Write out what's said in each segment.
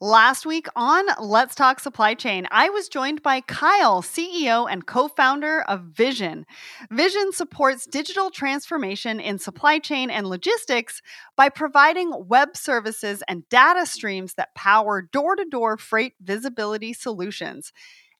Last week on Let's Talk Supply Chain, I was joined by Kyle, CEO and co founder of Vizion. Vizion supports digital transformation in supply chain and logistics by providing web services and data streams that power door to door freight visibility solutions.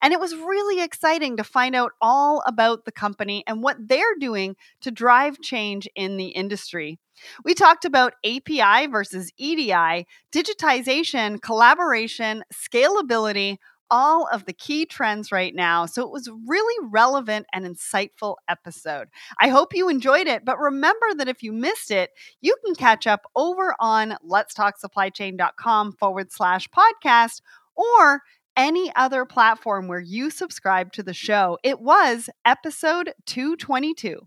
And it was really exciting to find out all about the company and what they're doing to drive change in the industry. We talked about API versus EDI, digitization, collaboration, scalability, all of the key trends right now. So it was really relevant and insightful episode. I hope you enjoyed it, but remember that if you missed it, you can catch up over on letstalksupplychain.com forward slash podcast or any other platform where you subscribe to the mm. show. It was episode 222.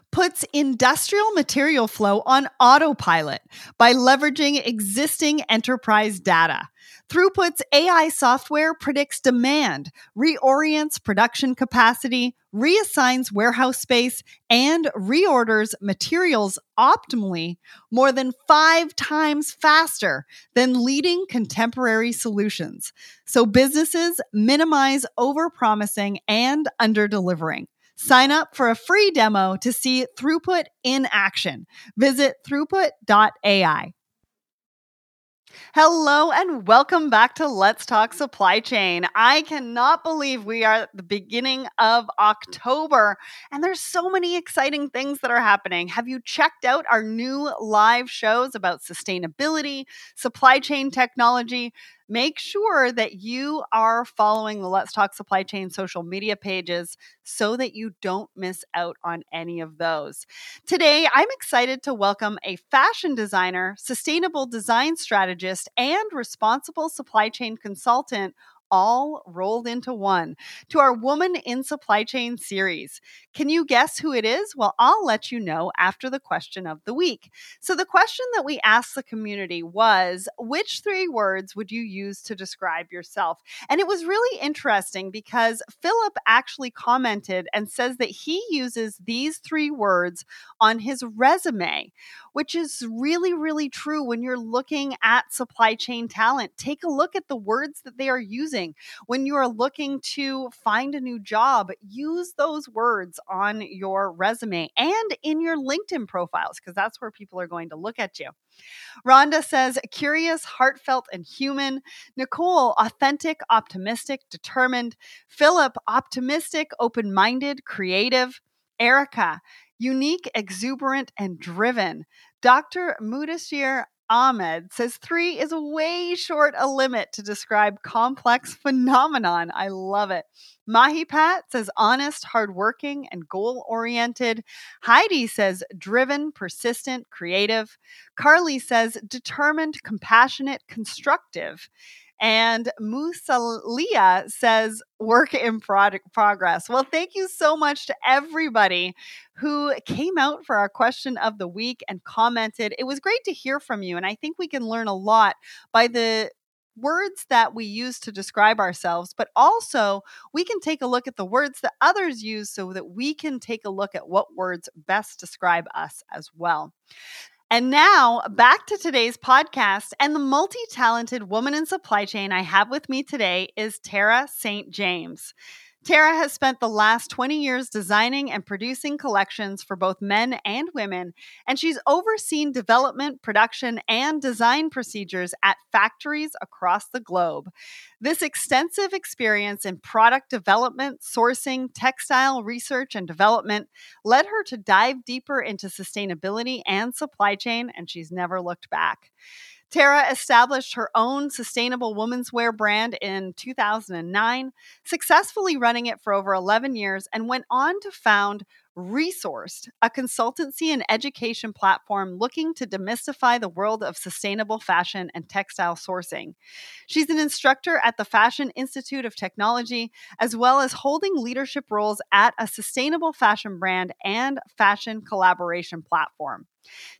puts industrial material flow on autopilot by leveraging existing enterprise data. Throughput's AI software predicts demand, reorients production capacity, reassigns warehouse space, and reorders materials optimally more than five times faster than leading contemporary solutions. So businesses minimize overpromising and underdelivering. Sign up for a free demo to see Throughput in action. Visit throughput.ai. Hello and welcome back to Let's Talk Supply Chain. I cannot believe we are at the beginning of October and there's so many exciting things that are happening. Have you checked out our new live shows about sustainability, supply chain technology? Make sure that you are following the Let's Talk Supply Chain social media pages so that you don't miss out on any of those. Today, I'm excited to welcome a fashion designer, sustainable design strategist, and responsible supply chain consultant all rolled into one to our Woman in Supply Chain series. Can you guess who it is? Well, I'll let you know after the question of the week. So, the question that we asked the community was which three words would you use to describe yourself? And it was really interesting because Philip actually commented and says that he uses these three words on his resume, which is really, really true when you're looking at supply chain talent. Take a look at the words that they are using. When you are looking to find a new job, use those words on your resume and in your LinkedIn profiles, because that's where people are going to look at you. Rhonda says, curious, heartfelt, and human. Nicole, authentic, optimistic, determined. Philip, optimistic, open minded, creative. Erica, unique, exuberant, and driven. Dr. Mudashir Ahmed says three is way short a limit to describe complex phenomenon. I love it. Mahipat says honest, hardworking, and goal oriented. Heidi says driven, persistent, creative. Carly says determined, compassionate, constructive. And Musalia says, work in progress. Well, thank you so much to everybody who came out for our question of the week and commented. It was great to hear from you. And I think we can learn a lot by the words that we use to describe ourselves, but also we can take a look at the words that others use so that we can take a look at what words best describe us as well. And now back to today's podcast. And the multi talented woman in supply chain I have with me today is Tara St. James. Tara has spent the last 20 years designing and producing collections for both men and women, and she's overseen development, production, and design procedures at factories across the globe. This extensive experience in product development, sourcing, textile research, and development led her to dive deeper into sustainability and supply chain, and she's never looked back. Tara established her own sustainable women's wear brand in 2009, successfully running it for over 11 years, and went on to found Resourced, a consultancy and education platform looking to demystify the world of sustainable fashion and textile sourcing. She's an instructor at the Fashion Institute of Technology, as well as holding leadership roles at a sustainable fashion brand and fashion collaboration platform.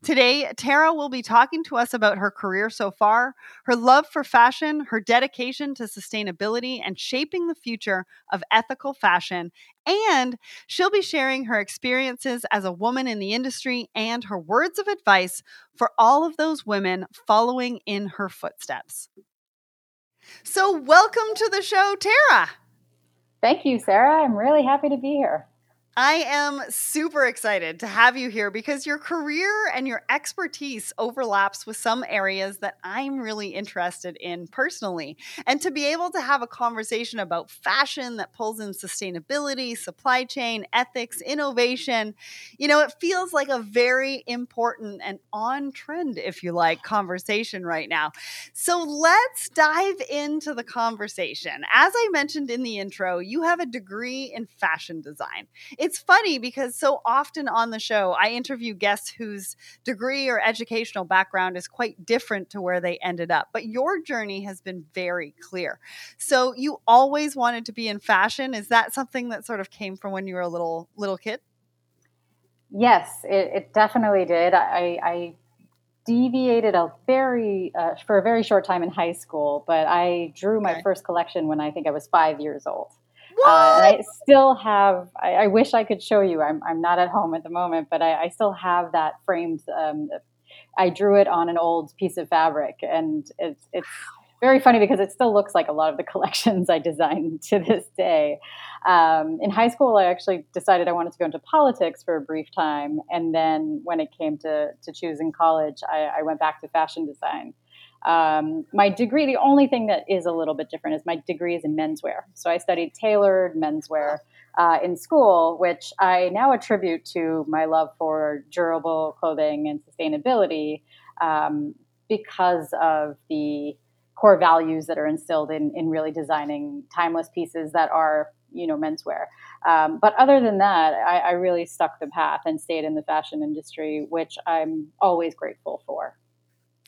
Today, Tara will be talking to us about her career so far, her love for fashion, her dedication to sustainability, and shaping the future of ethical fashion. And she'll be sharing her experiences as a woman in the industry and her words of advice for all of those women following in her footsteps. So, welcome to the show, Tara. Thank you, Sarah. I'm really happy to be here. I am super excited to have you here because your career and your expertise overlaps with some areas that I'm really interested in personally. And to be able to have a conversation about fashion that pulls in sustainability, supply chain, ethics, innovation, you know, it feels like a very important and on trend, if you like, conversation right now. So let's dive into the conversation. As I mentioned in the intro, you have a degree in fashion design it's funny because so often on the show, I interview guests whose degree or educational background is quite different to where they ended up. But your journey has been very clear. So you always wanted to be in fashion. Is that something that sort of came from when you were a little little kid? Yes, it, it definitely did. I, I deviated a very uh, for a very short time in high school, but I drew my okay. first collection when I think I was five years old. Uh, I still have, I, I, wish I could show you. I'm, I'm not at home at the moment, but I, I still have that framed. Um, I drew it on an old piece of fabric, and it's, it's very funny because it still looks like a lot of the collections I designed to this day. Um, in high school, I actually decided I wanted to go into politics for a brief time. And then when it came to, to choosing college, I, I went back to fashion design. Um, my degree, the only thing that is a little bit different is my degree is in menswear. So I studied tailored menswear uh, in school, which I now attribute to my love for durable clothing and sustainability um, because of the core values that are instilled in, in really designing timeless pieces that are you know menswear um, but other than that I, I really stuck the path and stayed in the fashion industry which i'm always grateful for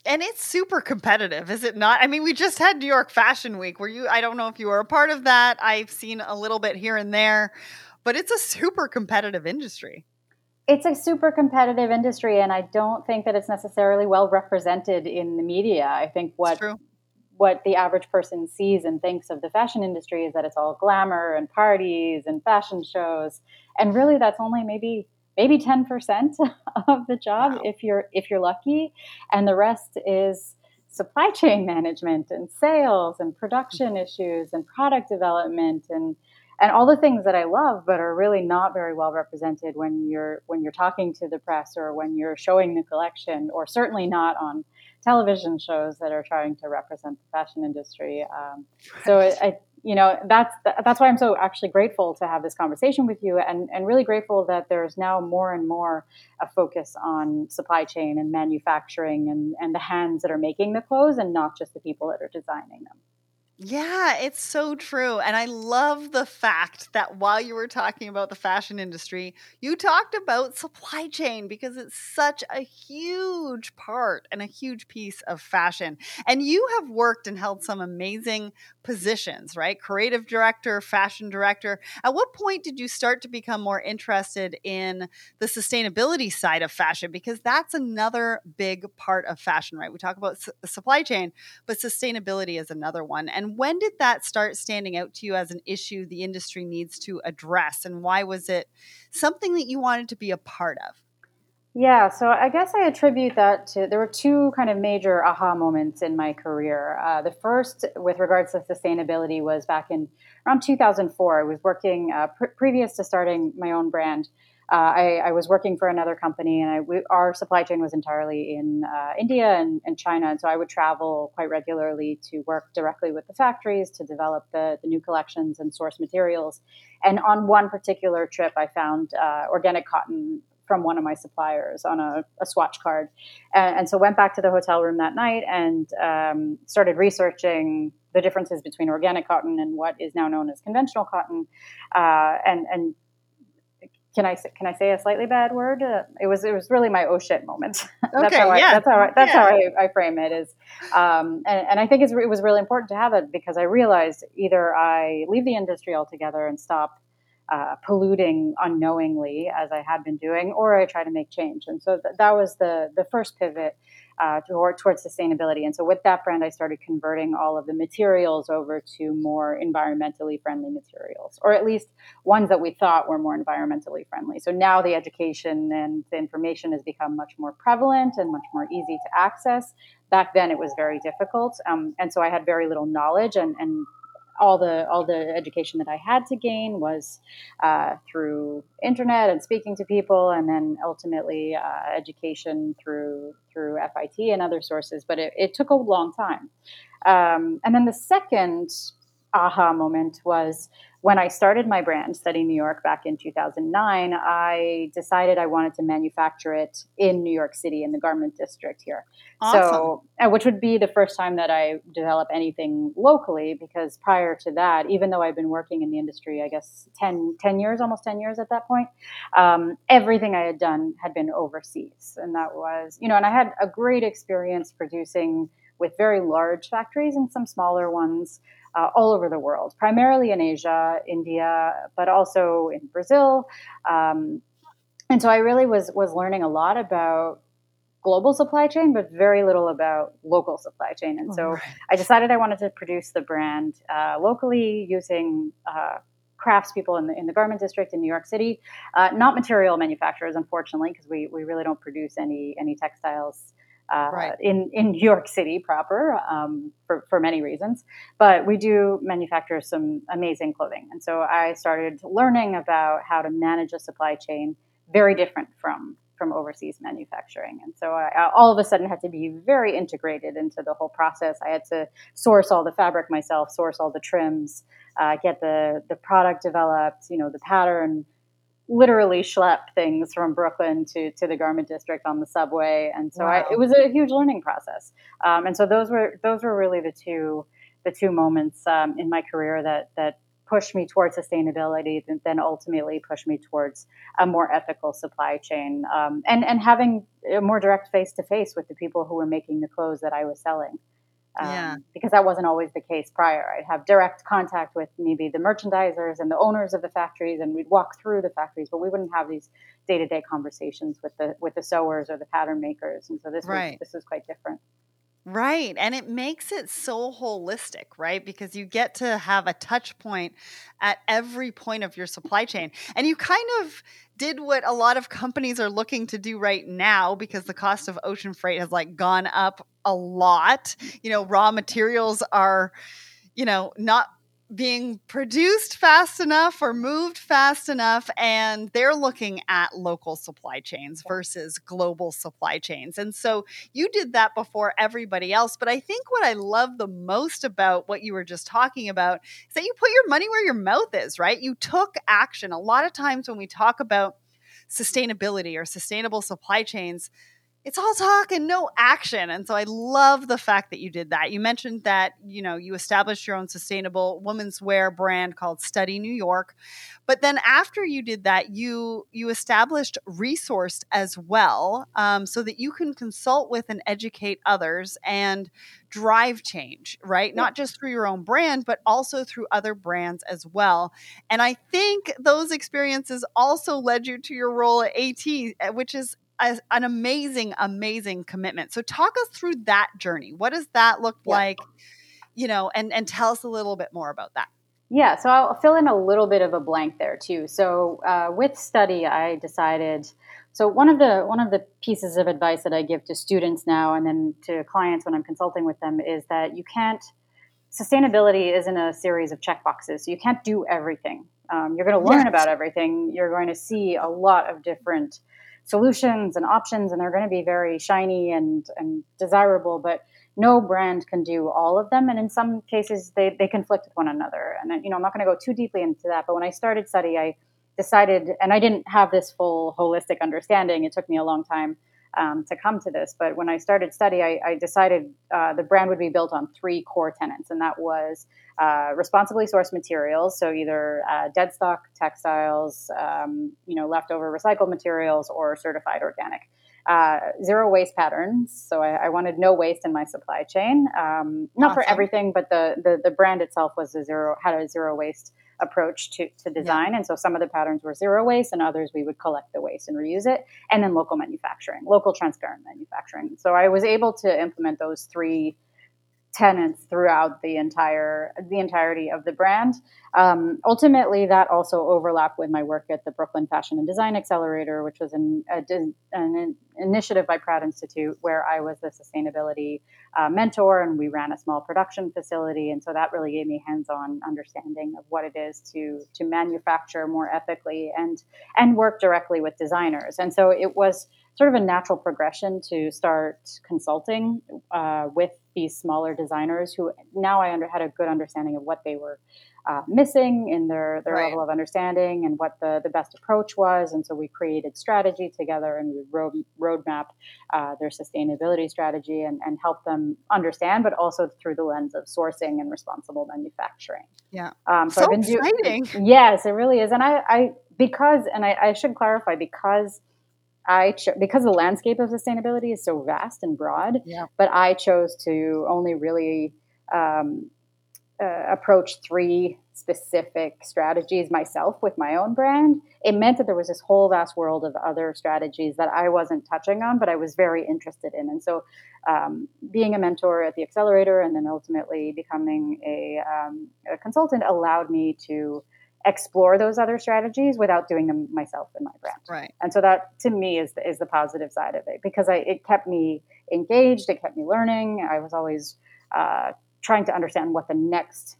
and it's super competitive, is it not? I mean, we just had New York Fashion Week. Were you? I don't know if you were a part of that. I've seen a little bit here and there, but it's a super competitive industry. It's a super competitive industry, and I don't think that it's necessarily well represented in the media. I think what what the average person sees and thinks of the fashion industry is that it's all glamour and parties and fashion shows, and really, that's only maybe maybe 10% of the job wow. if you're if you're lucky. And the rest is supply chain management and sales and production issues and product development and and all the things that I love but are really not very well represented when you're when you're talking to the press or when you're showing the collection or certainly not on television shows that are trying to represent the fashion industry. Um, so I, I you know that's that's why I'm so actually grateful to have this conversation with you, and and really grateful that there's now more and more a focus on supply chain and manufacturing and and the hands that are making the clothes, and not just the people that are designing them. Yeah, it's so true. And I love the fact that while you were talking about the fashion industry, you talked about supply chain because it's such a huge part and a huge piece of fashion. And you have worked and held some amazing positions, right? Creative director, fashion director. At what point did you start to become more interested in the sustainability side of fashion? Because that's another big part of fashion, right? We talk about su- supply chain, but sustainability is another one. And when did that start standing out to you as an issue the industry needs to address? And why was it something that you wanted to be a part of? Yeah, so I guess I attribute that to there were two kind of major aha moments in my career. Uh, the first, with regards to sustainability, was back in around 2004. I was working uh, pr- previous to starting my own brand uh, I, I, was working for another company, and I, we, our supply chain was entirely in uh, India and, and, China. And so I would travel quite regularly to work directly with the factories to develop the, the new collections and source materials. And on one particular trip, I found uh, organic cotton from one of my suppliers on a, a swatch card. And, and, so went back to the hotel room that night and um, started researching the differences between organic cotton and what is now known as conventional cotton, uh, and, and can I can I say a slightly bad word? Uh, it was it was really my oh shit moment. that's okay, how I, yeah. that's how I, that's yeah. how I, I, frame it is, um, and, and I think it was really important to have it because I realized either I leave the industry altogether and stop uh, polluting unknowingly as I had been doing, or I try to make change. And so th- that was the the first pivot uh, toward, towards sustainability. And so with that brand, I started converting all of the materials over to more environmentally friendly materials, or at least ones that we thought were more environmentally friendly. So now the education and the information has become much more prevalent and much more easy to access. Back then, it was very difficult, um, and so I had very little knowledge and, and all the all the education that I had to gain was uh, through internet and speaking to people, and then ultimately uh, education through through FIT and other sources. But it, it took a long time. Um, and then the second aha moment was when I started my brand, Study New York, back in 2009, I decided I wanted to manufacture it in New York City in the garment district here. Awesome. So, uh, which would be the first time that I develop anything locally because prior to that, even though I've been working in the industry, I guess 10, 10 years, almost 10 years at that point, um, everything I had done had been overseas. And that was, you know, and I had a great experience producing with very large factories and some smaller ones uh, all over the world, primarily in Asia, India, but also in Brazil. Um, and so I really was was learning a lot about global supply chain, but very little about local supply chain. And so right. I decided I wanted to produce the brand uh, locally using uh, craftspeople in the in the garment district in New York City, uh, not material manufacturers, unfortunately, because we we really don't produce any any textiles uh, right. in in New York City proper um, for for many reasons. But we do manufacture some amazing clothing, and so I started learning about how to manage a supply chain very different from from overseas manufacturing. And so I, all of a sudden had to be very integrated into the whole process. I had to source all the fabric myself, source all the trims, uh, get the the product developed, you know, the pattern literally schlep things from Brooklyn to, to the garment district on the subway. And so wow. I, it was a huge learning process. Um, and so those were, those were really the two, the two moments um, in my career that, that pushed me towards sustainability and then ultimately pushed me towards a more ethical supply chain um, and, and having a more direct face to face with the people who were making the clothes that I was selling. Um, yeah. Because that wasn't always the case prior. I'd have direct contact with maybe the merchandisers and the owners of the factories, and we'd walk through the factories, but we wouldn't have these day to day conversations with the with the sewers or the pattern makers. And so this right. was this was quite different. Right. And it makes it so holistic, right? Because you get to have a touch point at every point of your supply chain. And you kind of did what a lot of companies are looking to do right now because the cost of ocean freight has like gone up a lot. You know, raw materials are, you know, not being produced fast enough or moved fast enough and they're looking at local supply chains versus global supply chains. And so you did that before everybody else but i think what i love the most about what you were just talking about is that you put your money where your mouth is right? You took action. A lot of times when we talk about sustainability or sustainable supply chains it's all talk and no action. And so I love the fact that you did that. You mentioned that, you know, you established your own sustainable women's wear brand called Study New York. But then after you did that, you you established Resourced as well, um, so that you can consult with and educate others and drive change, right? Yeah. Not just through your own brand, but also through other brands as well. And I think those experiences also led you to your role at AT, eh, which is a, an amazing, amazing commitment. So talk us through that journey. What does that look yeah. like? You know, and and tell us a little bit more about that. Yeah, so I'll fill in a little bit of a blank there too. So uh, with study, I decided. So one of the one of the pieces of advice that I give to students now, and then to clients when I'm consulting with them, is that you can't. Sustainability isn't a series of checkboxes. So you can't do everything. Um, you're going to learn yes. about everything. You're going to see a lot of different solutions and options and they're going to be very shiny and, and desirable but no brand can do all of them and in some cases they, they conflict with one another. And you know i'm not going to go too deeply into that but when i started study i decided and i didn't have this full holistic understanding it took me a long time um, to come to this. But when I started study, I, I decided uh, the brand would be built on three core tenets, and that was uh, responsibly sourced materials, so either uh, dead stock textiles, um, you know, leftover recycled materials, or certified organic. Uh, zero waste patterns. So I, I, wanted no waste in my supply chain. Um, not awesome. for everything, but the, the, the brand itself was a zero had a zero waste approach to, to design. Yeah. And so some of the patterns were zero waste, and others we would collect the waste and reuse it. And then local manufacturing, local transparent manufacturing. So I was able to implement those three tenants throughout the entire the entirety of the brand. Um, ultimately, that also overlapped with my work at the Brooklyn Fashion and Design Accelerator, which was an, a, an initiative by Pratt Institute, where I was the sustainability uh, mentor, and we ran a small production facility, and so that really gave me hands-on understanding of what it is to to manufacture more ethically and and work directly with designers. And so it was sort of a natural progression to start consulting uh, with these smaller designers who now I under, had a good understanding of what they were uh, missing in their, their right. level of understanding and what the, the best approach was. And so we created strategy together and we road, roadmap uh, their sustainability strategy and, and help them understand, but also through the lens of sourcing and responsible manufacturing. Yeah. Um, so, so, I've been exciting. Do- yes, it really is. And I, I because, and I, I should clarify, because – I cho- because the landscape of sustainability is so vast and broad. Yeah. But I chose to only really um, uh, approach three specific strategies myself with my own brand. It meant that there was this whole vast world of other strategies that I wasn't touching on, but I was very interested in. And so, um, being a mentor at the accelerator and then ultimately becoming a, um, a consultant allowed me to explore those other strategies without doing them myself in my brand. Right. And so that to me is the, is the positive side of it because I, it kept me engaged, it kept me learning. I was always uh, trying to understand what the next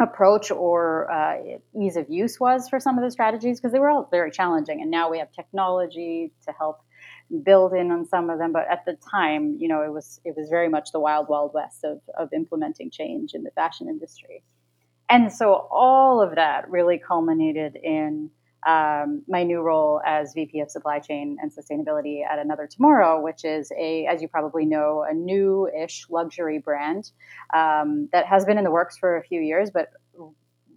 approach or uh, ease of use was for some of the strategies because they were all very challenging. And now we have technology to help build in on some of them but at the time you know it was it was very much the wild wild west of, of implementing change in the fashion industry and so all of that really culminated in um, my new role as VP of Supply Chain and Sustainability at Another Tomorrow, which is a, as you probably know, a new-ish luxury brand um, that has been in the works for a few years, but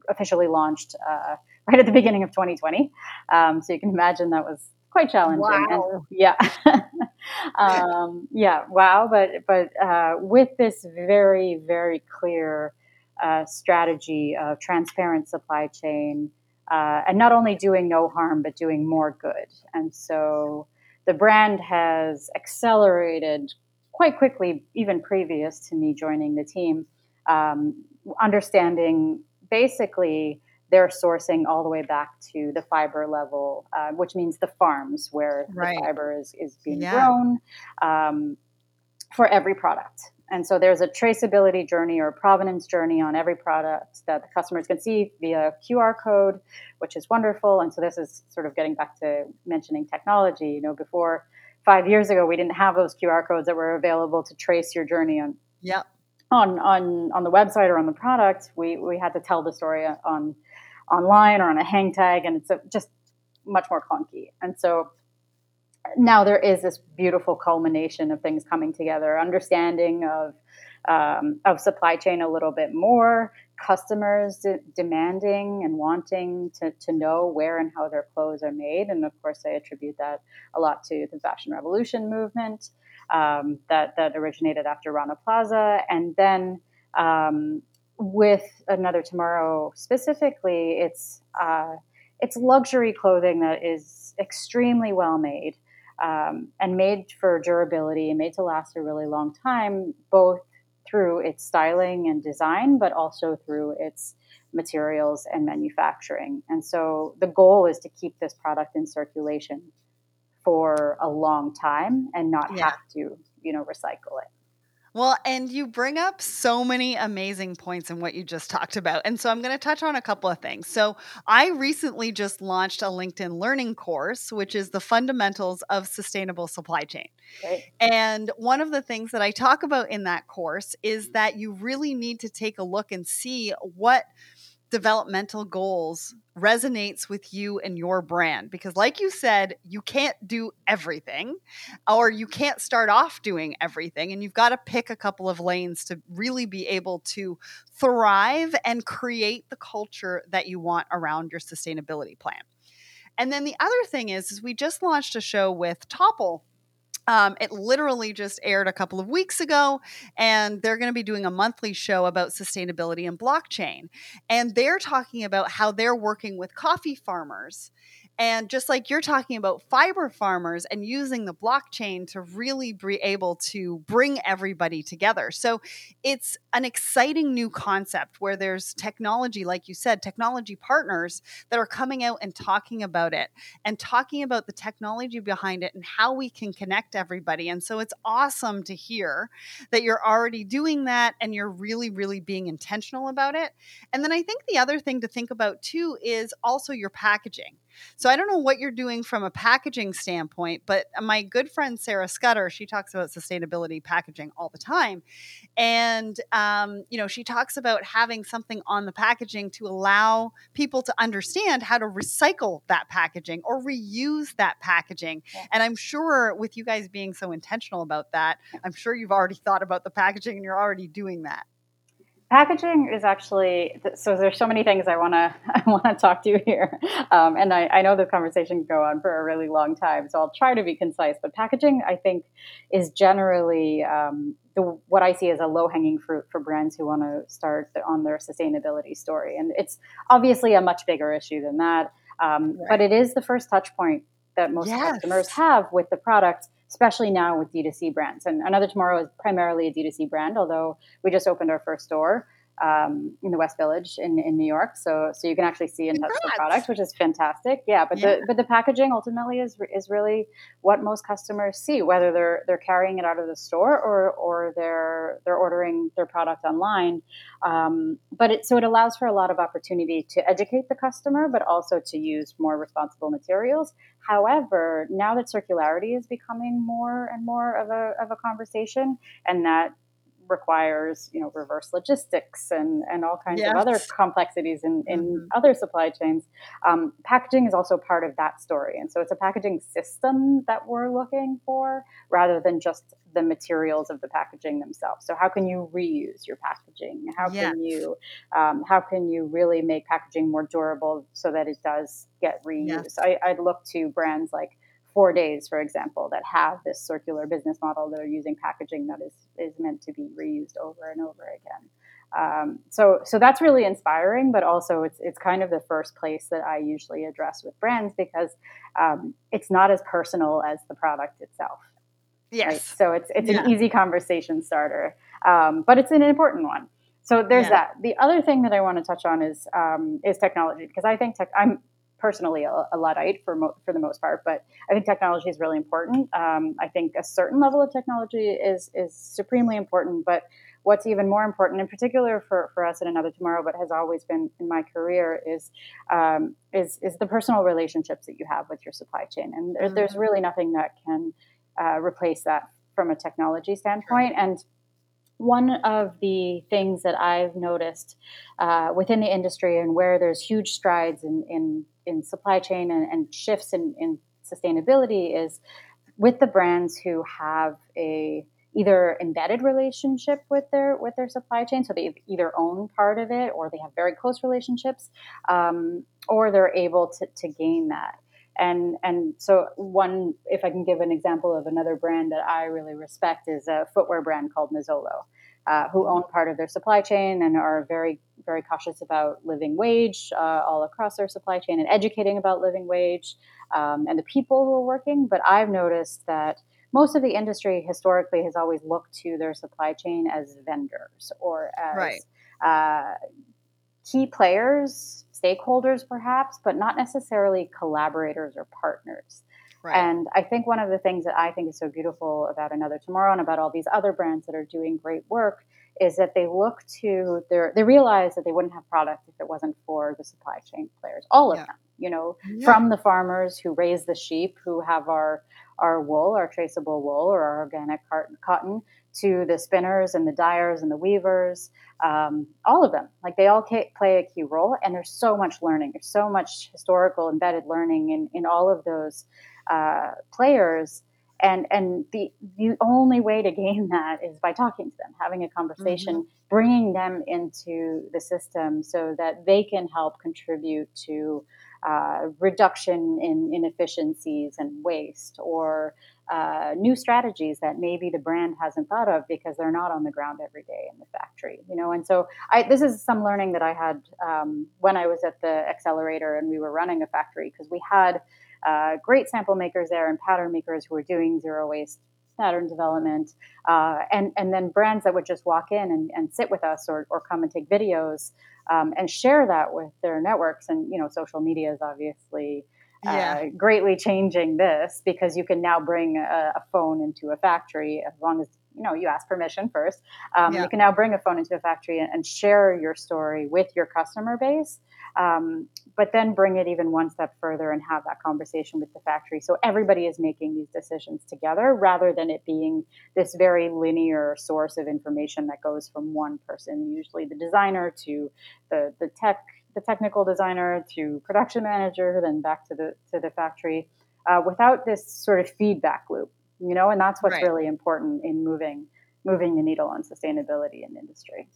officially launched uh, right at the beginning of 2020. Um, so you can imagine that was quite challenging. Wow. And, yeah. um, yeah. Wow. But, but uh, with this very, very clear uh, strategy of transparent supply chain, uh, and not only doing no harm, but doing more good. And so the brand has accelerated quite quickly, even previous to me joining the team, um, understanding basically their sourcing all the way back to the fiber level, uh, which means the farms where right. the fiber is, is being yeah. grown um, for every product. And so there's a traceability journey or a provenance journey on every product that the customers can see via QR code, which is wonderful. And so this is sort of getting back to mentioning technology. You know, before five years ago, we didn't have those QR codes that were available to trace your journey on. Yeah. On, on on the website or on the product, we, we had to tell the story on online or on a hang tag, and it's a, just much more clunky. And so now there is this beautiful culmination of things coming together, understanding of um, of supply chain a little bit more, customers de- demanding and wanting to, to know where and how their clothes are made. And of course, I attribute that a lot to the fashion revolution movement um, that, that originated after Rana Plaza. And then um, with Another Tomorrow specifically, it's, uh, it's luxury clothing that is extremely well made um, and made for durability and made to last a really long time, both through its styling and design, but also through its materials and manufacturing. And so the goal is to keep this product in circulation for a long time and not yeah. have to, you know, recycle it. Well, and you bring up so many amazing points in what you just talked about. And so I'm going to touch on a couple of things. So, I recently just launched a LinkedIn learning course, which is the fundamentals of sustainable supply chain. Okay. And one of the things that I talk about in that course is that you really need to take a look and see what developmental goals resonates with you and your brand. Because like you said you can't do everything or you can't start off doing everything and you've got to pick a couple of lanes to really be able to thrive and create the culture that you want around your sustainability plan. And then the other thing is is we just launched a show with Topl um, it literally just aired a couple of weeks ago, and they're going to be doing a monthly show about sustainability and blockchain. And they're talking about how they're working with coffee farmers and just like you're talking about fiber farmers and using the blockchain to really be able to bring everybody together. So it's an exciting new concept where there's technology, like you said, technology partners that are coming out and talking about it and talking about the technology behind it and how we can connect everybody. And so it's awesome to hear that you're already doing that and you're really, really being intentional about it. And then I think the other thing to think about too is also your packaging. So I don't know what you're doing from a packaging standpoint, but my good friend Sarah Scudder, she talks about sustainability packaging all the time. And, um, you know, she talks about having something on the packaging to allow people to understand how to recycle that packaging or reuse that packaging. Yeah. And I'm sure with you guys being so intentional about that, I'm sure you've already thought about the packaging and you're already doing that packaging is actually so there's so many things i want to i want to talk to you here um, and I, I know the conversation can go on for a really long time so i'll try to be concise but packaging i think is generally um, the, what i see as a low-hanging fruit for brands who want to start on their sustainability story and it's obviously a much bigger issue than that um, right. but it is the first touch point that most yes. customers have with the product especially now with D2C brands. And Another Tomorrow is primarily a D2C brand, although we just opened our first store um, in the West Village in, in New York. So so you can actually see and touch the product, which is fantastic. Yeah, but yeah. the but the packaging ultimately is is really what most customers see, whether they're they're carrying it out of the store or or they're they're ordering their product online. Um, but it so it allows for a lot of opportunity to educate the customer, but also to use more responsible materials. However, now that circularity is becoming more and more of a of a conversation, and that requires you know reverse logistics and and all kinds yes. of other complexities in in mm-hmm. other supply chains um, packaging is also part of that story and so it's a packaging system that we're looking for rather than just the materials of the packaging themselves so how can you reuse your packaging how yes. can you um, how can you really make packaging more durable so that it does get reused yes. I, i'd look to brands like For Days, for example, that have this circular business model that are using packaging that is, is meant to be reused over and over again. Um, so, so that's really inspiring, but also it's, it's kind of the first place that I usually address with brands because um, it's not as personal as the product itself. Yes. Right? So it's, it's yeah. an easy conversation starter, um, but it's an important one. So there's yeah. that. The other thing that I want to touch on is um, is technology because I think tech, I'm personally a, a luddite for mo- for the most part, but I think technology is really important. Um, I think a certain level of technology is is supremely important, but what's even more important, in particular for, for us at Another Tomorrow, but has always been in my career, is um, is is the personal relationships that you have with your supply chain, and there, mm-hmm. there's really nothing that can uh, replace that from a technology standpoint, sure. and one of the things that I've noticed uh, within the industry and where there's huge strides in, in in supply chain and, and shifts in, in sustainability is with the brands who have a either embedded relationship with their with their supply chain, so they either own part of it or they have very close relationships, um, or they're able to, to gain that. And and so one, if I can give an example of another brand that I really respect, is a footwear brand called Nisolo uh, who own part of their supply chain and are very, very cautious about living wage uh, all across their supply chain and educating about living wage um, and the people who are working. But I've noticed that most of the industry historically has always looked to their supply chain as vendors or as right. uh, key players, stakeholders perhaps, but not necessarily collaborators or partners. Right. And I think one of the things that I think is so beautiful about Another Tomorrow and about all these other brands that are doing great work is that they look to their, they realize that they wouldn't have product if it wasn't for the supply chain players, all of yeah. them, you know, yeah. from the farmers who raise the sheep, who have our, our wool, our traceable wool or our organic cotton, to the spinners and the dyers and the weavers, um, all of them. Like they all play a key role, and there's so much learning. There's so much historical embedded learning in, in all of those uh, players. And and the the only way to gain that is by talking to them, having a conversation, mm-hmm. bringing them into the system so that they can help contribute to uh, reduction in inefficiencies and waste or uh, new strategies that maybe the brand hasn't thought of because they're not on the ground every day in the factory you know? And so I, this is some learning that i had um, when i was at the accelerator and we were running a factory because we had uh, great sample makers there and pattern makers who were doing zero waste pattern development uh, and and then brands that would just walk in and, and sit with us or, or come and take videos um, and share that with their networks and you know social media is obviously yeah. uh, greatly changing this because you can now bring a, a, phone into a factory as long as you know you ask permission first. Um, yeah. You can now bring a phone into a factory and, and share your story with your customer base, um, but then bring it even one step further and have that conversation with the factory. So everybody is making these decisions together rather than it being this very linear source of information that goes from one person, usually the designer to the the tech the technical designer to production manager, then back to the to the factory, uh, without this sort of feedback loop, you know, and that's what's right. really important in moving moving the needle on sustainability in industry.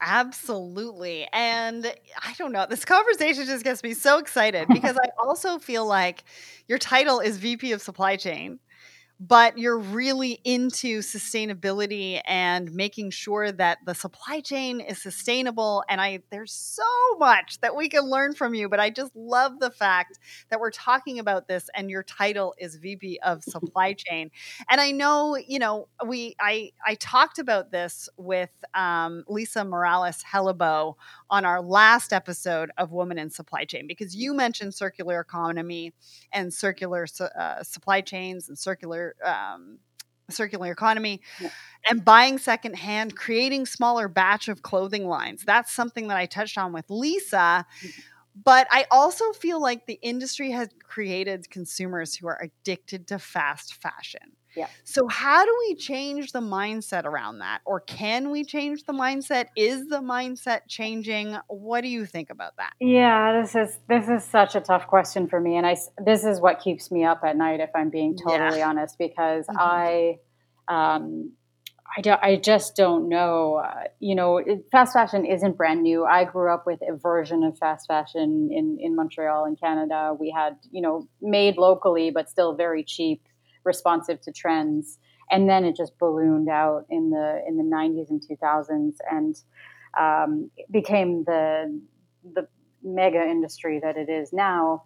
Absolutely. And I don't know, this conversation just gets me so excited because I also feel like your title is VP of Supply Chain but you're really into sustainability and making sure that the supply chain is sustainable and i there's so much that we can learn from you but i just love the fact that we're talking about this and your title is vp of supply chain. And i know you know we i i talked about this with um, lisa morales hellebo on our last episode of woman in supply chain because you mentioned circular economy and circular uh, supply chains and circular um, circular economy yeah. and buying secondhand, creating smaller batch of clothing lines. That's something that I touched on with Lisa. Mm-hmm. But I also feel like the industry has created consumers who are addicted to fast fashion. Yeah. So how do we change the mindset around that? Or can we change the mindset? Is the mindset changing? What do you think about that? Yeah, this is this is such a tough question for me and I this is what keeps me up at night if I'm being totally yeah. honest because mm-hmm. I um I, don't, I just don't know. Uh, you know, fast fashion isn't brand new. I grew up with a version of fast fashion in, in Montreal, in Canada. We had, you know, made locally, but still very cheap responsive to trends. And then it just ballooned out in the in the 90s and 2000s and um, became the the mega industry that it is now.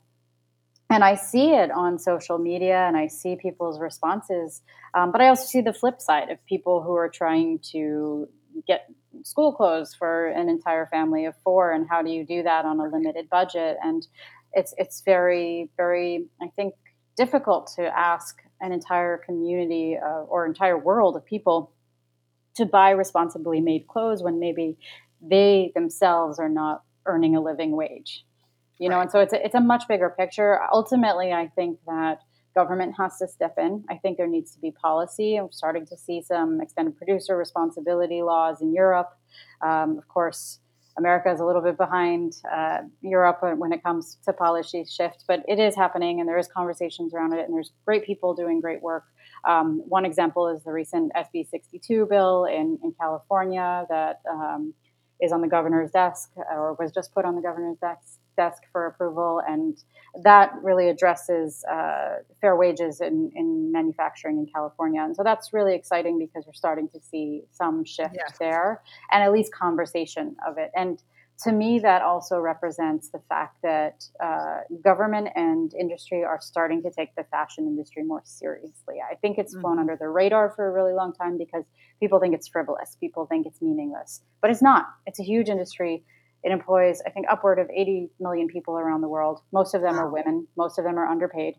And I see it on social media and I see people's responses. Um, but I also see the flip side of people who are trying to get school clothes for an entire family of four. And how do you do that on a limited budget? And it's, it's very, very, I think, difficult to ask an entire community uh, or entire world of people to buy responsibly made clothes when maybe they themselves are not earning a living wage you know? Right. and so it's a, it's a much bigger picture. Ultimately i think that government has to step in. I think there needs to be policy. I'm starting to see some extended producer responsibility laws in europe. Um, of course America is a little bit behind uh, Europe when it comes to policy shift, but it is happening, and there is conversations around it, and there's great people doing great work. Um, one example is the recent SB 62 bill in, in California that um, is on the governor's desk or was just put on the governor's desk desk for approval, and that really addresses uh, fair wages in, in manufacturing in California. And so that's really exciting because we're starting to see some shift yeah. there, and at least conversation of it. And to me, that also represents the fact that uh, government and industry are starting to take the fashion industry more seriously. I think it's flown mm-hmm. under the radar for a really long time because people think it's frivolous, people think it's meaningless, but it's not. It's a huge industry. It employs, I think, upward of 80 million people around the world. Most of them are women, most of them are underpaid.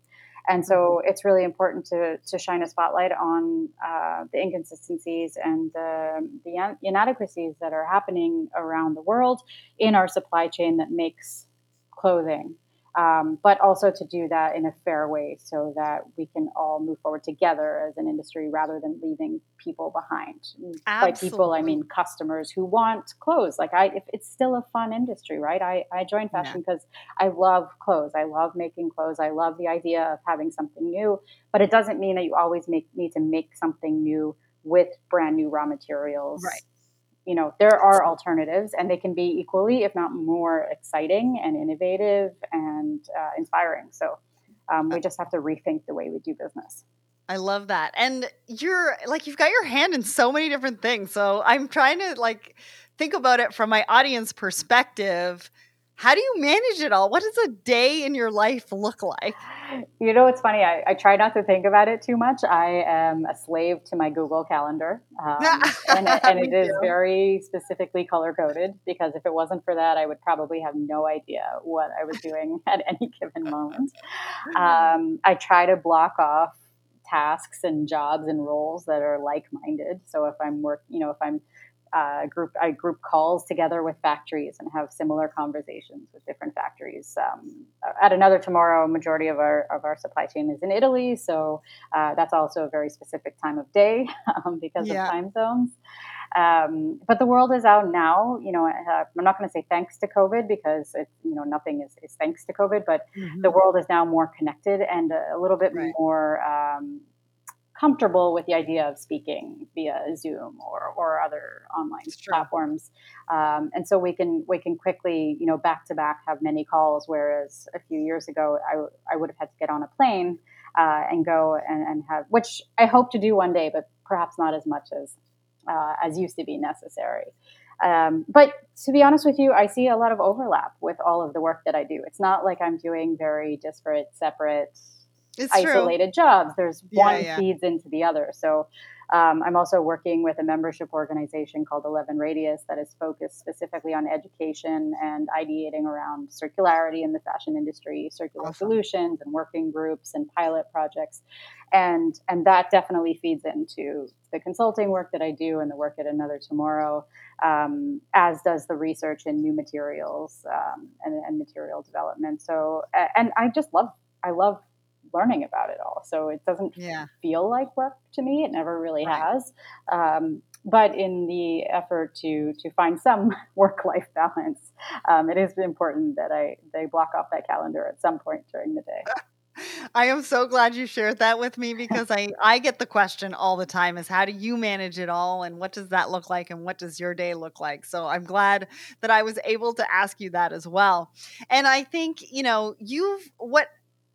And so mm-hmm. it's really important to, to shine a spotlight on uh, the inconsistencies and the, the inadequacies that are happening around the world in our supply chain that makes clothing. Um, but also to do that in a fair way so that we can all move forward together as an industry rather than leaving people behind. Absolutely. By people, I mean customers who want clothes. Like I, it's still a fun industry, right? I, I joined fashion because yeah. I love clothes. I love making clothes. I love the idea of having something new, but it doesn't mean that you always make, need to make something new with brand new raw materials. Right you know there are alternatives and they can be equally if not more exciting and innovative and uh, inspiring. So um, we just have to rethink the way we do business. I love that. And you're like you've got your hand in so many different things. So i'm trying to like think about it from my audience perspective. How do you manage it all? What does a day in your life look like? You know, it's funny. I, I try not to think about it too much. I am a slave to my Google Calendar, um, and, and it is very specifically color coded because if it wasn't for that, I would probably have no idea what I was doing at any given moment. Um, I try to block off tasks and jobs and roles that are like-minded. So if I'm work, you know, if I'm uh, group I group calls together with factories and have similar conversations with different factories. Um, at another tomorrow, majority of our of our supply chain is in Italy, so uh, that's also a very specific time of day um, because yeah. of time zones. Um, but the world is out now. You know, uh, I'm not going to say thanks to COVID because it, you know nothing is, is thanks to COVID, but mm-hmm. the world is now more connected and a, a little bit right. more um, comfortable with the idea of speaking via Zoom or, or other online platforms. Um, and so we can we can quickly, you know, back to back have many calls, whereas a few years ago I, I would have had to get on a plane uh, and go and, and, have, which I hope to do one day, but perhaps not as much as uh, as used to be necessary. Um, but to be honest with you, I see a lot of overlap with all of the work that I do. It's not like I'm doing very disparate, separate it's isolated true. jobs. There's yeah, one yeah. feeds into the other. So um, I'm also working with a membership organization called 11 Radius that is focused specifically on education and ideating around circularity in the fashion industry, circular awesome. solutions, and working groups and pilot projects. And, and that definitely feeds into the consulting work that I do and the work at Another Tomorrow, um, as does the research in new materials um, and, and material development. So, and I just love I love learning about it all. So it doesn't yeah. feel like work to me. It never really right. has. Um, but in the effort to to find some work life balance, um, it is important that I they block off that calendar at some point during the day. I am so glad you shared that with me because I, I get the question all the time is how do you manage it all and what does that look like and what does your day look like? So I'm glad that I was able to ask you that as well. And I think, you know, you've what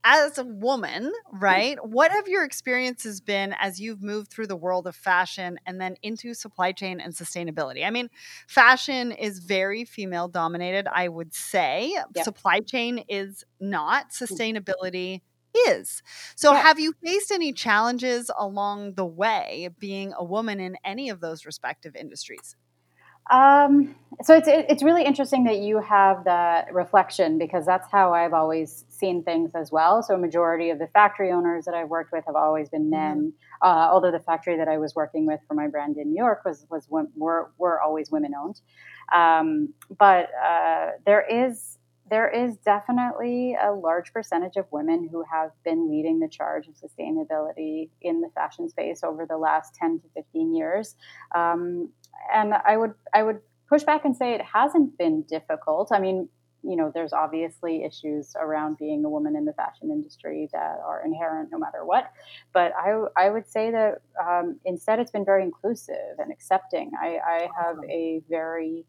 as a woman, mm. right? What have your experiences been as you've moved through the world of fashion and then into supply chain and sustainability? I mean, fashion is very female dominated, I would say. Yep. Supply chain is not, mm. sustainability is. So, yeah. have you faced any challenges along the way being a woman in any of those respective industries? Um, so it's it's really interesting that you have that reflection because that's how I've always seen things as well. So a majority of the factory owners that I've worked with have always been men. Mm-hmm. Uh, although the factory that I was working with for my brand in New York was was were were always women owned. Um, but uh, there is there is definitely a large percentage of women who have been leading the charge of sustainability in the fashion space over the last 10 to 15 years. Um, and I would I would push back and say it hasn't been difficult. I mean, you know, there's obviously issues around being a woman in the fashion industry that are inherent no matter what. But I, I would say that um, instead it's been very inclusive and accepting. I, I have a very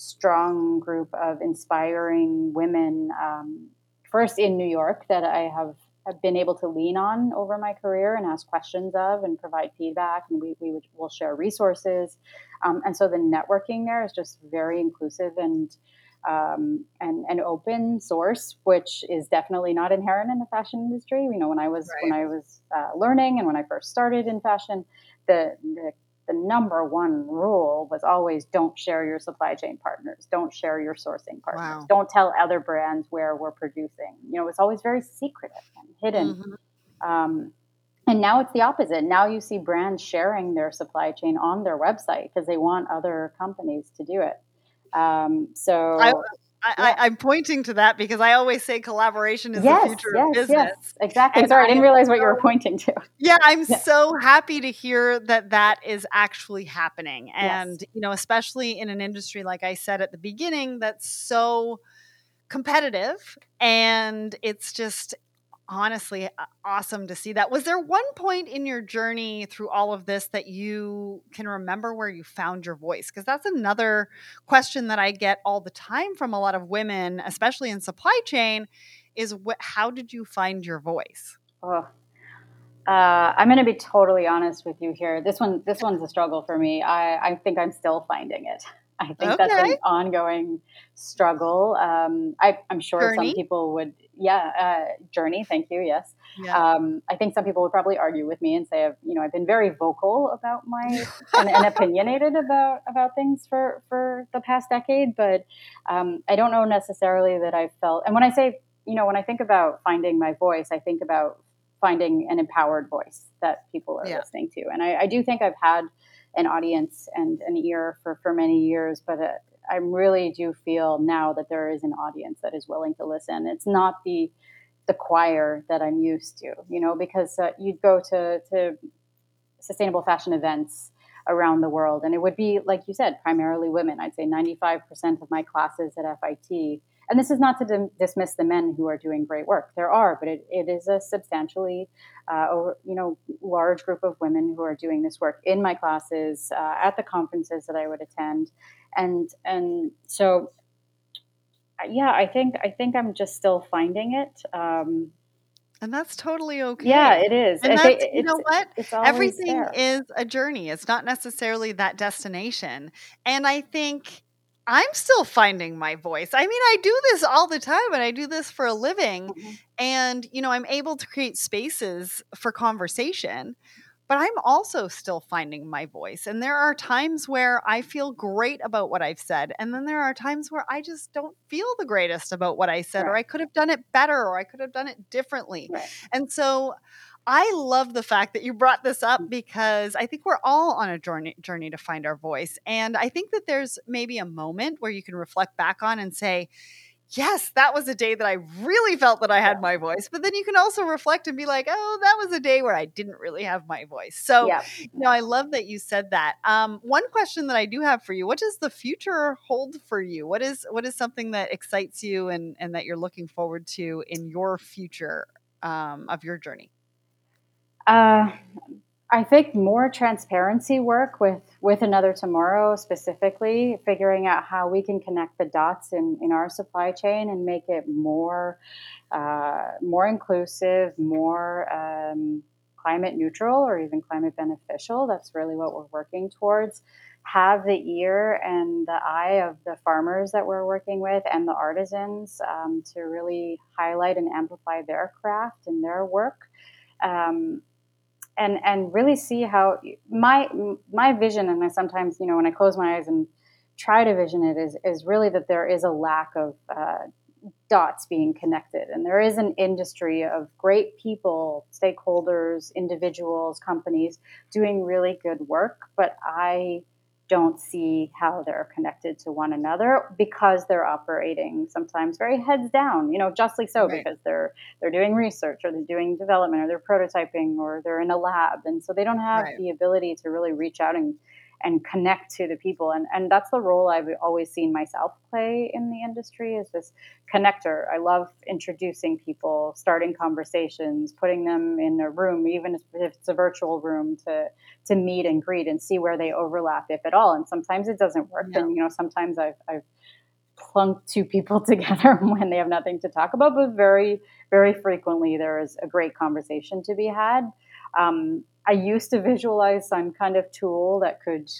strong group of inspiring women, um, first in New York, that I have have been able to lean on over my career and ask questions of and provide feedback and we, we would, will share resources um, and so the networking there is just very inclusive and um, and an open source, which is definitely not inherent in the fashion industry. You know, when I was right. when I was uh, learning and when I first started in fashion, the, the the number one rule was always don't share your supply chain partners, don't share your sourcing partners, wow. don't tell other brands where we're producing. You know, it's always very secretive and hidden. Mm-hmm. Um, and now it's the opposite. Now you see brands sharing their supply chain on their website because they want other companies to do it. Um, so I, I, am pointing to that because I always say collaboration is yes, the future yes, of business. Yes, exactly. And Sorry, I, didn't realize what you were pointing to. Yeah, I'm so happy to hear that that is actually happening. And, you know, especially in an industry, like I said at the beginning, that's so competitive and it's just honestly awesome to see that. Was there one point in your journey through all of this that you can remember where you found your voice? Because that's another question that I get all the time from a lot of women, especially in supply chain, is what, how did you find your voice? Oh. Uh, I'm going to be totally honest with you here. This one, this one's a struggle for me. I, I think I'm still finding it. I think okay. that's an ongoing struggle. Um, I, am sure journey. some people would, yeah, uh, journey. Thank you. Yes. Yeah. Um, I think some people would probably argue with me and say, I've, you know, I've been very vocal about my and, and, opinionated about about things for for the past decade, but um, I don't know necessarily that I felt. And when I say, you know, when I think about finding my voice, I think about finding an empowered voice that people are yeah. listening to, and I, I do think I've had an audience and an ear for, for many years, but uh, I really do feel now that there is an audience that is willing to listen. It's not the the choir that I'm used to, you know, because uh, you'd go to, to sustainable fashion events around the world, and it would be, like you said, primarily women. I'd say 95% of my classes at FIT and this is not to dim- dismiss the men who are doing great work. There are, but it, it is a substantially, uh, over, you know, large group of women who are doing this work in my classes, uh, at the conferences that I would attend, and and so, yeah, I think I think I'm just still finding it. Um, and that's totally okay. Yeah, it is. And that's, you know what? Everything there. is a journey. It's not necessarily that destination. And I think I'm still finding my voice. I mean, I do this all the time and I do this for a living. Mm-hmm. And, you know, I'm able to create spaces for conversation, but I'm also still finding my voice. And there are times where I feel great about what I've said. And then there are times where I just don't feel the greatest about what I said, right. or I could have done it better, or I could have done it differently. Right. And so, I love the fact that you brought this up mm. because I think we're all on a journey journey to find our voice. And I think that there's maybe a moment where you can reflect back on and say, yes, that was a day that I really felt that I had my voice. But then you can also reflect and be like, oh, that was a day where I didn't really have my voice. So, yeah. you know, I love that you said that. Um, one question that I do have for you: What does the future hold for you? What is what is something that excites you and and that you're looking forward to in your future um, of your journey? Uh, I think more transparency work with with another tomorrow specifically, figuring out how we can connect the dots in, in our supply chain and make it more uh, more inclusive, more um, climate neutral, or even climate beneficial. That's really what we're working towards. Have the ear and the eye of the farmers that we're working with and the artisans um, to really highlight and amplify their craft and their work. Um, and and really see how my my vision and I sometimes you know when I close my eyes and try to vision it is is really that there is a lack of uh, dots being connected. And there is an industry of great people stakeholders individuals companies doing really good work. But I don't see how they're connected to one another because they're operating sometimes very heads down you know justly so right. because they're they're doing research or they're doing development or they're prototyping or they're in a lab and so they don't have right. the ability to really reach out and and connect to the people. And and that's the role I've always seen myself play in the industry is this connector. I love introducing people starting conversations putting them in a room even if it's a virtual room to to meet and greet and see where they overlap if at all. And sometimes it doesn't work. No. and you know sometimes I've, I've plunked two people together when they have nothing to talk about but very very frequently there is a great conversation to be had. Um, I used to visualize some kind of tool that could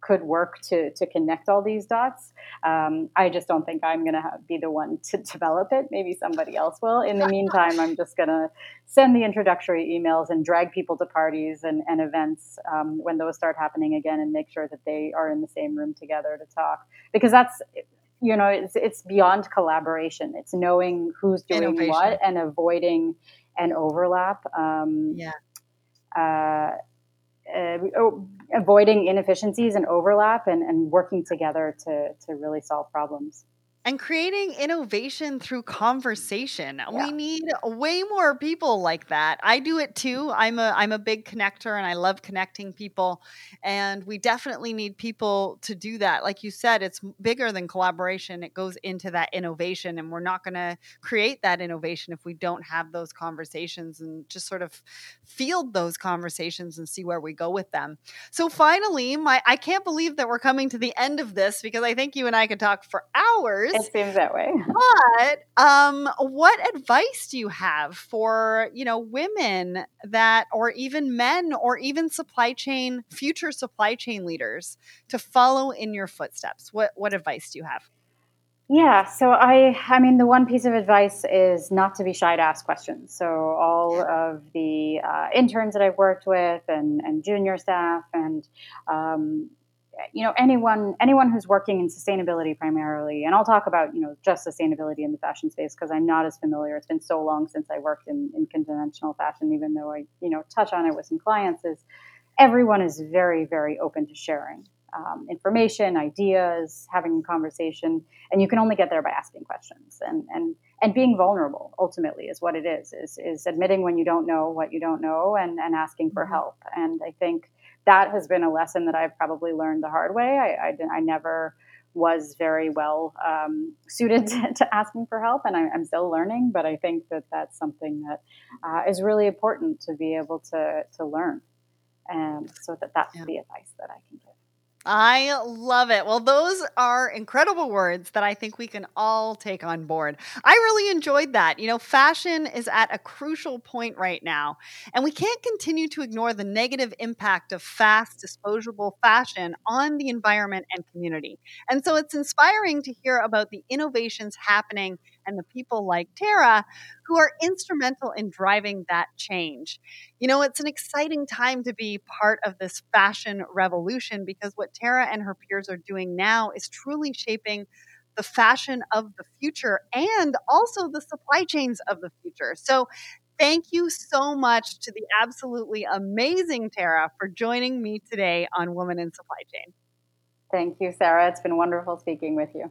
could work to to connect all these dots. Um, I just don't think I'm going to be the one to develop it. Maybe somebody else will. In the meantime, I'm just going to send the introductory emails and drag people to parties and, and events um, when those start happening again, and make sure that they are in the same room together to talk. Because that's you know it's it's beyond collaboration. It's knowing who's doing Innovation. what and avoiding an overlap. Um, yeah uh, uh, avoiding inefficiencies and overlap and, and working together to, to really solve problems. And creating innovation through conversation. Yeah. We need way more people like that. I do it too. I'm a I'm a big connector and I love connecting people and we definitely need people to do that. Like you said, it's bigger than collaboration. It goes into that innovation and we're not going to create that innovation if we don't have those conversations and just sort of field those conversations and see where we go with them. So finally, my I can't believe that we're coming to the end of this because I think you and I could talk for hours it seems that way. But um, what advice do you have for you know women that, or even men, or even supply chain future supply chain leaders to follow in your footsteps? What what advice do you have? Yeah, so I I mean the one piece of advice is not to be shy to ask questions. So all of the uh, interns that I've worked with and and junior staff and um, you know anyone anyone who's working in sustainability primarily and i'll talk about you know just sustainability in the fashion space because i'm not as familiar it's been so long since i worked in, in conventional fashion even though i you know touch on it with some clients is everyone is very very open to sharing um, information ideas having a conversation and you can only get there by asking questions and and and being vulnerable ultimately is what it is is is admitting when you don't know what you don't know and and asking for mm-hmm. help and i think that has been a lesson that I've probably learned the hard way. I, I, I never was very well um, suited to, to, asking for help, and I, am still learning. But I think that that's something that uh, is really important to be able to to learn, and so that that's yeah. the advice that I can give. I love it. Well, those are incredible words that I think we can all take on board. I really enjoyed that. You know, fashion is at a crucial point right now, and we can't continue to ignore the negative impact of fast, disposable fashion on the environment and community. And so it's inspiring to hear about the innovations happening and the people like Tara who are instrumental in driving that change. You know, it's an exciting time to be part of this fashion revolution because what Tara and her peers are doing now is truly shaping the fashion of the future and also the supply chains of the future. So, thank you so much to the absolutely amazing Tara for joining me today on Women in Supply Chain. Thank you, Sarah. It's been wonderful speaking with you.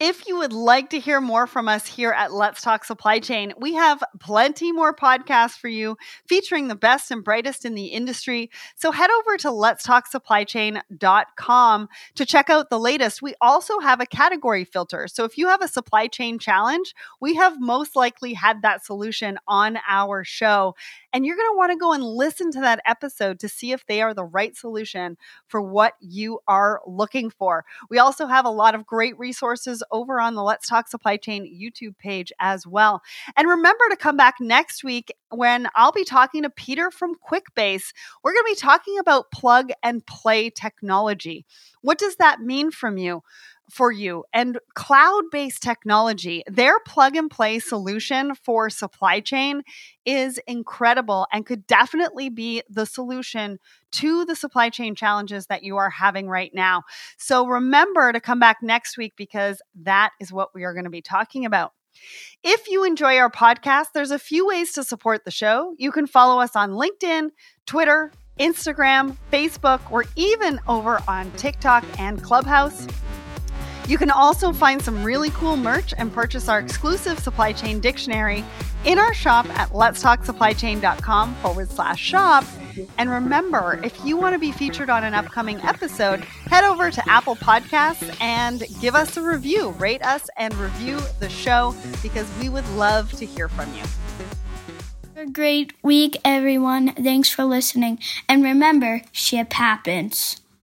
If you would like to hear more from us here at Let's Talk Supply Chain, we have plenty more podcasts for you featuring the best and brightest in the industry. So head over to letstalksupplychain.com to check out the latest. We also have a category filter. So if you have a supply chain challenge, we have most likely had that solution on our show. And you're going to want to go and listen to that episode to see if they are the right solution for what you are looking for. We also have a lot of great resources over on the Let's Talk Supply Chain YouTube page as well. And remember to come back next week when I'll be talking to Peter from QuickBase. We're going to be talking about plug and play technology. What does that mean from you? For you and cloud based technology. Their plug and play solution for supply chain is incredible and could definitely be the solution to the supply chain challenges that you are having right now. So remember to come back next week because that is what we are going to be talking about. If you enjoy our podcast, there's a few ways to support the show. You can follow us on LinkedIn, Twitter, Instagram, Facebook, or even over on TikTok and Clubhouse. You can also find some really cool merch and purchase our exclusive supply chain dictionary in our shop at letstalksupplychain.com forward slash shop. And remember, if you want to be featured on an upcoming episode, head over to Apple Podcasts and give us a review. Rate us and review the show because we would love to hear from you. A great week, everyone. Thanks for listening. And remember, ship happens.